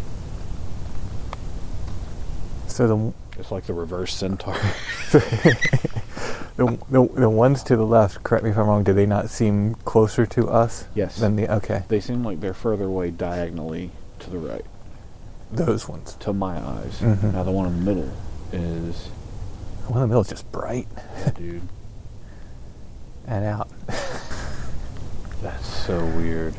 So the It's like the reverse centaur. the, the, the ones to the left, correct me if I'm wrong, do they not seem closer to us yes. than the okay, they seem like they're further away diagonally to the right, those ones. to my eyes. Mhm. Now the one in the middle is, The one in the middle is just bright dude, and out. that's so weird.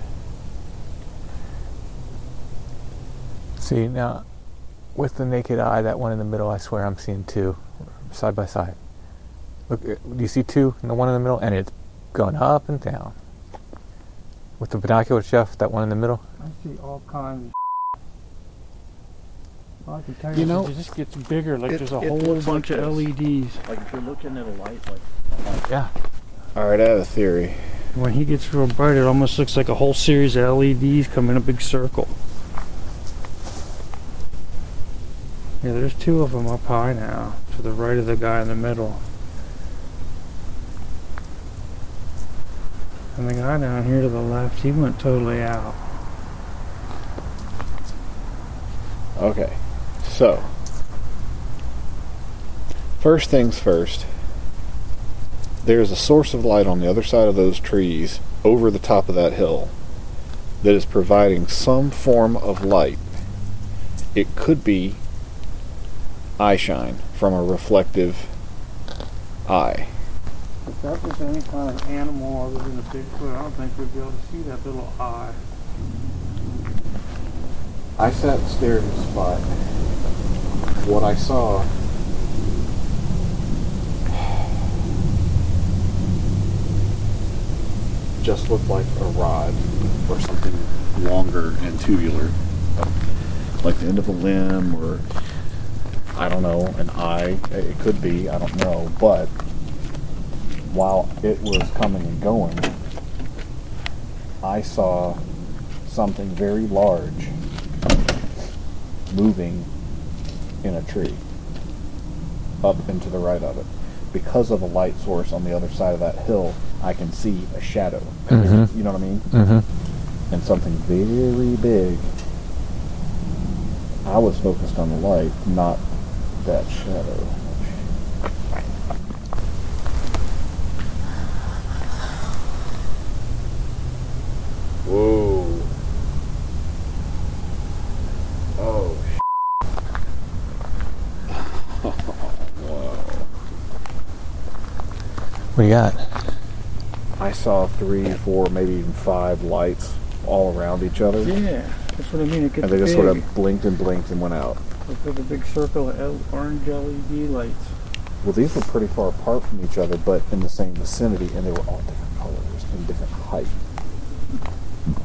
See now, with the naked eye, that one in the middle, I swear I'm seeing two, side by side. Look, uh, do you see two and the one in the middle, and it's going up and down. With the binocular Jeff, that one in the middle. I see all kinds of All I can tell You you, know, it just gets bigger, like it- there's a whole bunch like of this. LEDs. Like if you're looking at a light, like. Yeah. All right, I have a theory. When he gets real bright, it almost looks like a whole series of LEDs come in a big circle. Yeah, there's two of them up high now, to the right of the guy in the middle. And the guy down here to the left, he went totally out. Okay, so First things first, there's a source of light on the other side of those trees over the top of that hill that is providing some form of light. It could be eyeshine from a reflective eye. If that was any kind of animal other than a Bigfoot, I don't think we'd be able to see that little eye. I sat and stared at the spot. What I saw just looked like a rod or something longer and tubular. Like the end of a limb or I don't know, an eye. It could be, I don't know. But while it was coming and going, I saw something very large moving in a tree up and to the right of it. Because of a light source on the other side of that hill, I can see a shadow. Mhm. You know what I mean? Mm-hmm. And something very big. I was focused on the light, not that shadow. Whoa. Oh, Whoa. What do you got? I saw three, four, maybe even five lights all around each other. Yeah, that's what I mean. It gets And they just big. sort of blinked and blinked and went out. Like with a big circle of L- orange LED lights. Well, these were pretty far apart from each other, but in the same vicinity, and they were all different colors and different height.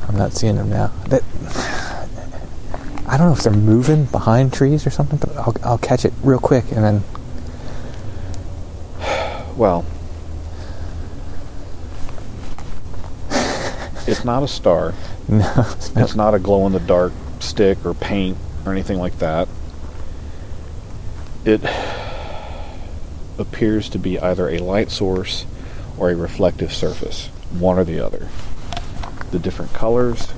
I'm not seeing them now. That I don't know if they're moving behind trees or something, but I'll, I'll catch it real quick and then. Well, it's not a star. No, it's not. It's not a glow in the dark stick or paint or anything like that. It appears to be either a light source or a reflective surface, one or the other. The different colors,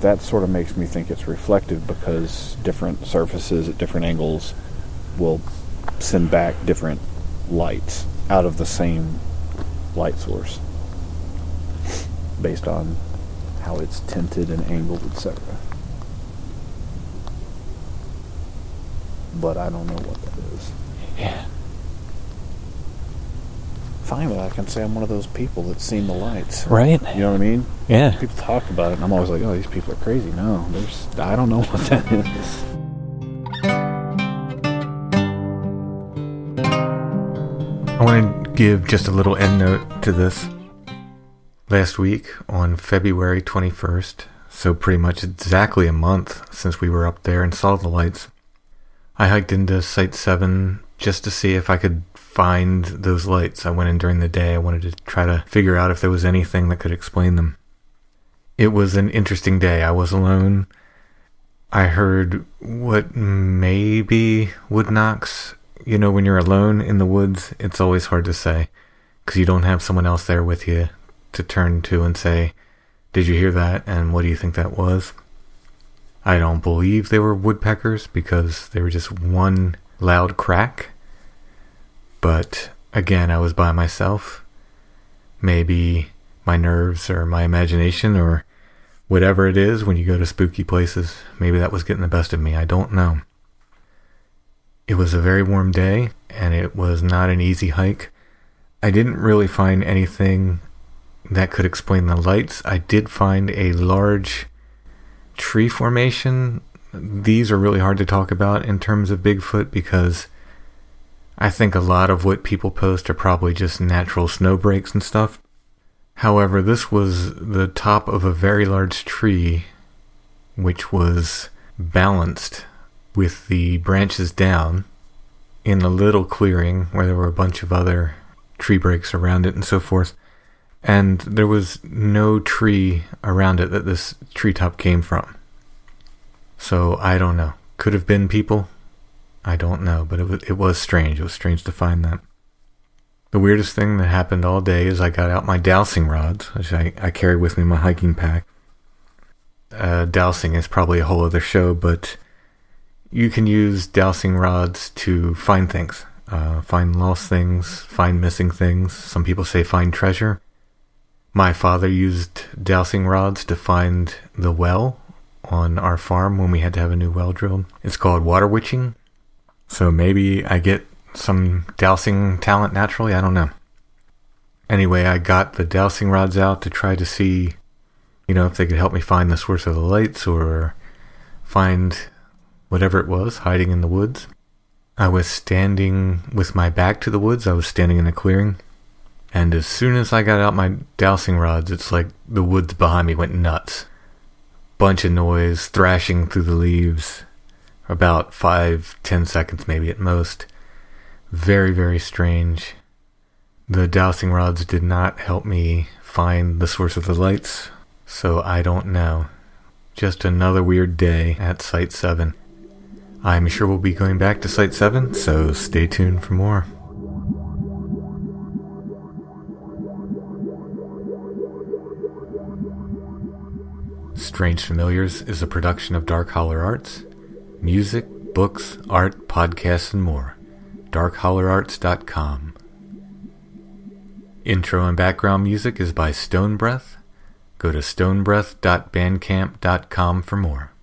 that sort of makes me think it's reflective because different surfaces at different angles will send back different lights out of the same light source based on how it's tinted and angled, etc. But I don't know what that is. Yeah. Finally, I can say I'm one of those people that's seen the lights. Right? You know what I mean? Yeah. People talk about it, and I'm always like, "Oh, these people are crazy." No, there's I don't know what that is. I want to give just a little end note to this. Last week, on February 21st, so pretty much exactly a month since we were up there and saw the lights, I hiked into Site 7 just to see if I could find those lights. I went in during the day. I wanted to try to figure out if there was anything that could explain them. It was an interesting day. I was alone. I heard what maybe wood knocks. You know, when you're alone in the woods, it's always hard to say because you don't have someone else there with you to turn to and say, Did you hear that? And what do you think that was? I don't believe they were woodpeckers because they were just one loud crack. But again, I was by myself. Maybe my nerves or my imagination or whatever it is when you go to spooky places. Maybe that was getting the best of me. I don't know. It was a very warm day and it was not an easy hike. I didn't really find anything that could explain the lights. I did find a large tree formation. These are really hard to talk about in terms of Bigfoot because I think a lot of what people post are probably just natural snow breaks and stuff. However, this was the top of a very large tree, which was balanced with the branches down in a little clearing where there were a bunch of other tree breaks around it and so forth. And there was no tree around it that this treetop came from. So I don't know. Could have been people. I don't know, but it was, it was strange. It was strange to find that. The weirdest thing that happened all day is I got out my dowsing rods, which I, I carry with me my hiking pack. Uh, dowsing is probably a whole other show, but you can use dowsing rods to find things, uh, find lost things, find missing things. Some people say find treasure. My father used dowsing rods to find the well on our farm when we had to have a new well drilled. It's called water witching. So maybe I get some dowsing talent naturally. I don't know. Anyway, I got the dowsing rods out to try to see, you know, if they could help me find the source of the lights or find whatever it was hiding in the woods. I was standing with my back to the woods. I was standing in a clearing. And as soon as I got out my dowsing rods, it's like the woods behind me went nuts. Bunch of noise, thrashing through the leaves. About five, ten seconds maybe at most. Very, very strange. The dowsing rods did not help me find the source of the lights, so I don't know. Just another weird day at Site 7. I'm sure we'll be going back to Site 7, so stay tuned for more. Strange Familiars is a production of Dark Holler Arts. Music, books, art, podcasts, and more. DarkHollerArts.com. Intro and background music is by Stone Breath. Go to stonebreath.bandcamp.com for more.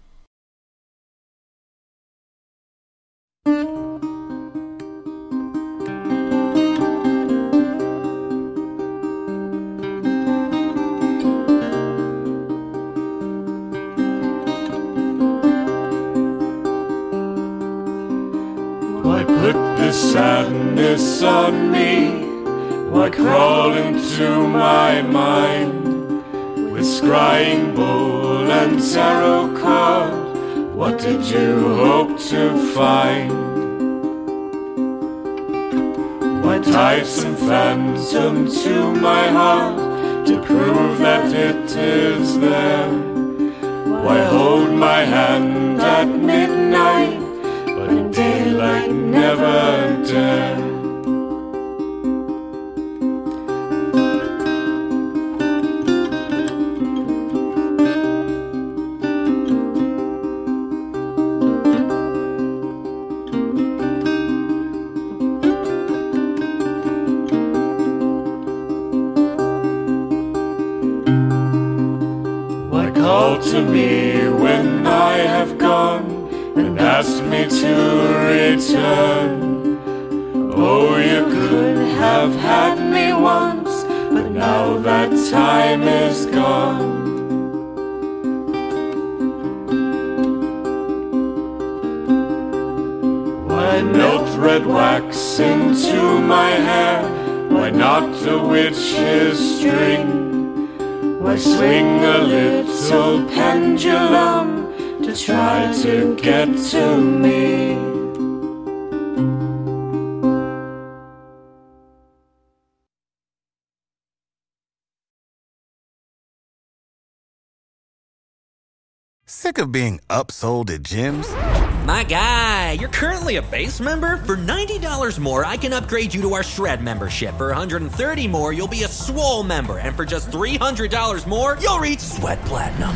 Sadness on me? Why crawl into my mind with scrying bowl and tarot card? What did you hope to find? Why tie some phantom to my heart to prove that it is there? Why hold my hand at midnight, daylight never dare? To return? Oh, you could have had me once, but now that time is gone. Why melt red wax into my hair? Why not a witch's string? Why swing a little pendulum try to get to me? Sick of being upsold at gyms? My guy, you're currently a base member. For $90 more, I can upgrade you to our Shred membership. For $130 more, you'll be a Swole member. And for just $300 more, you'll reach Sweat Platinum.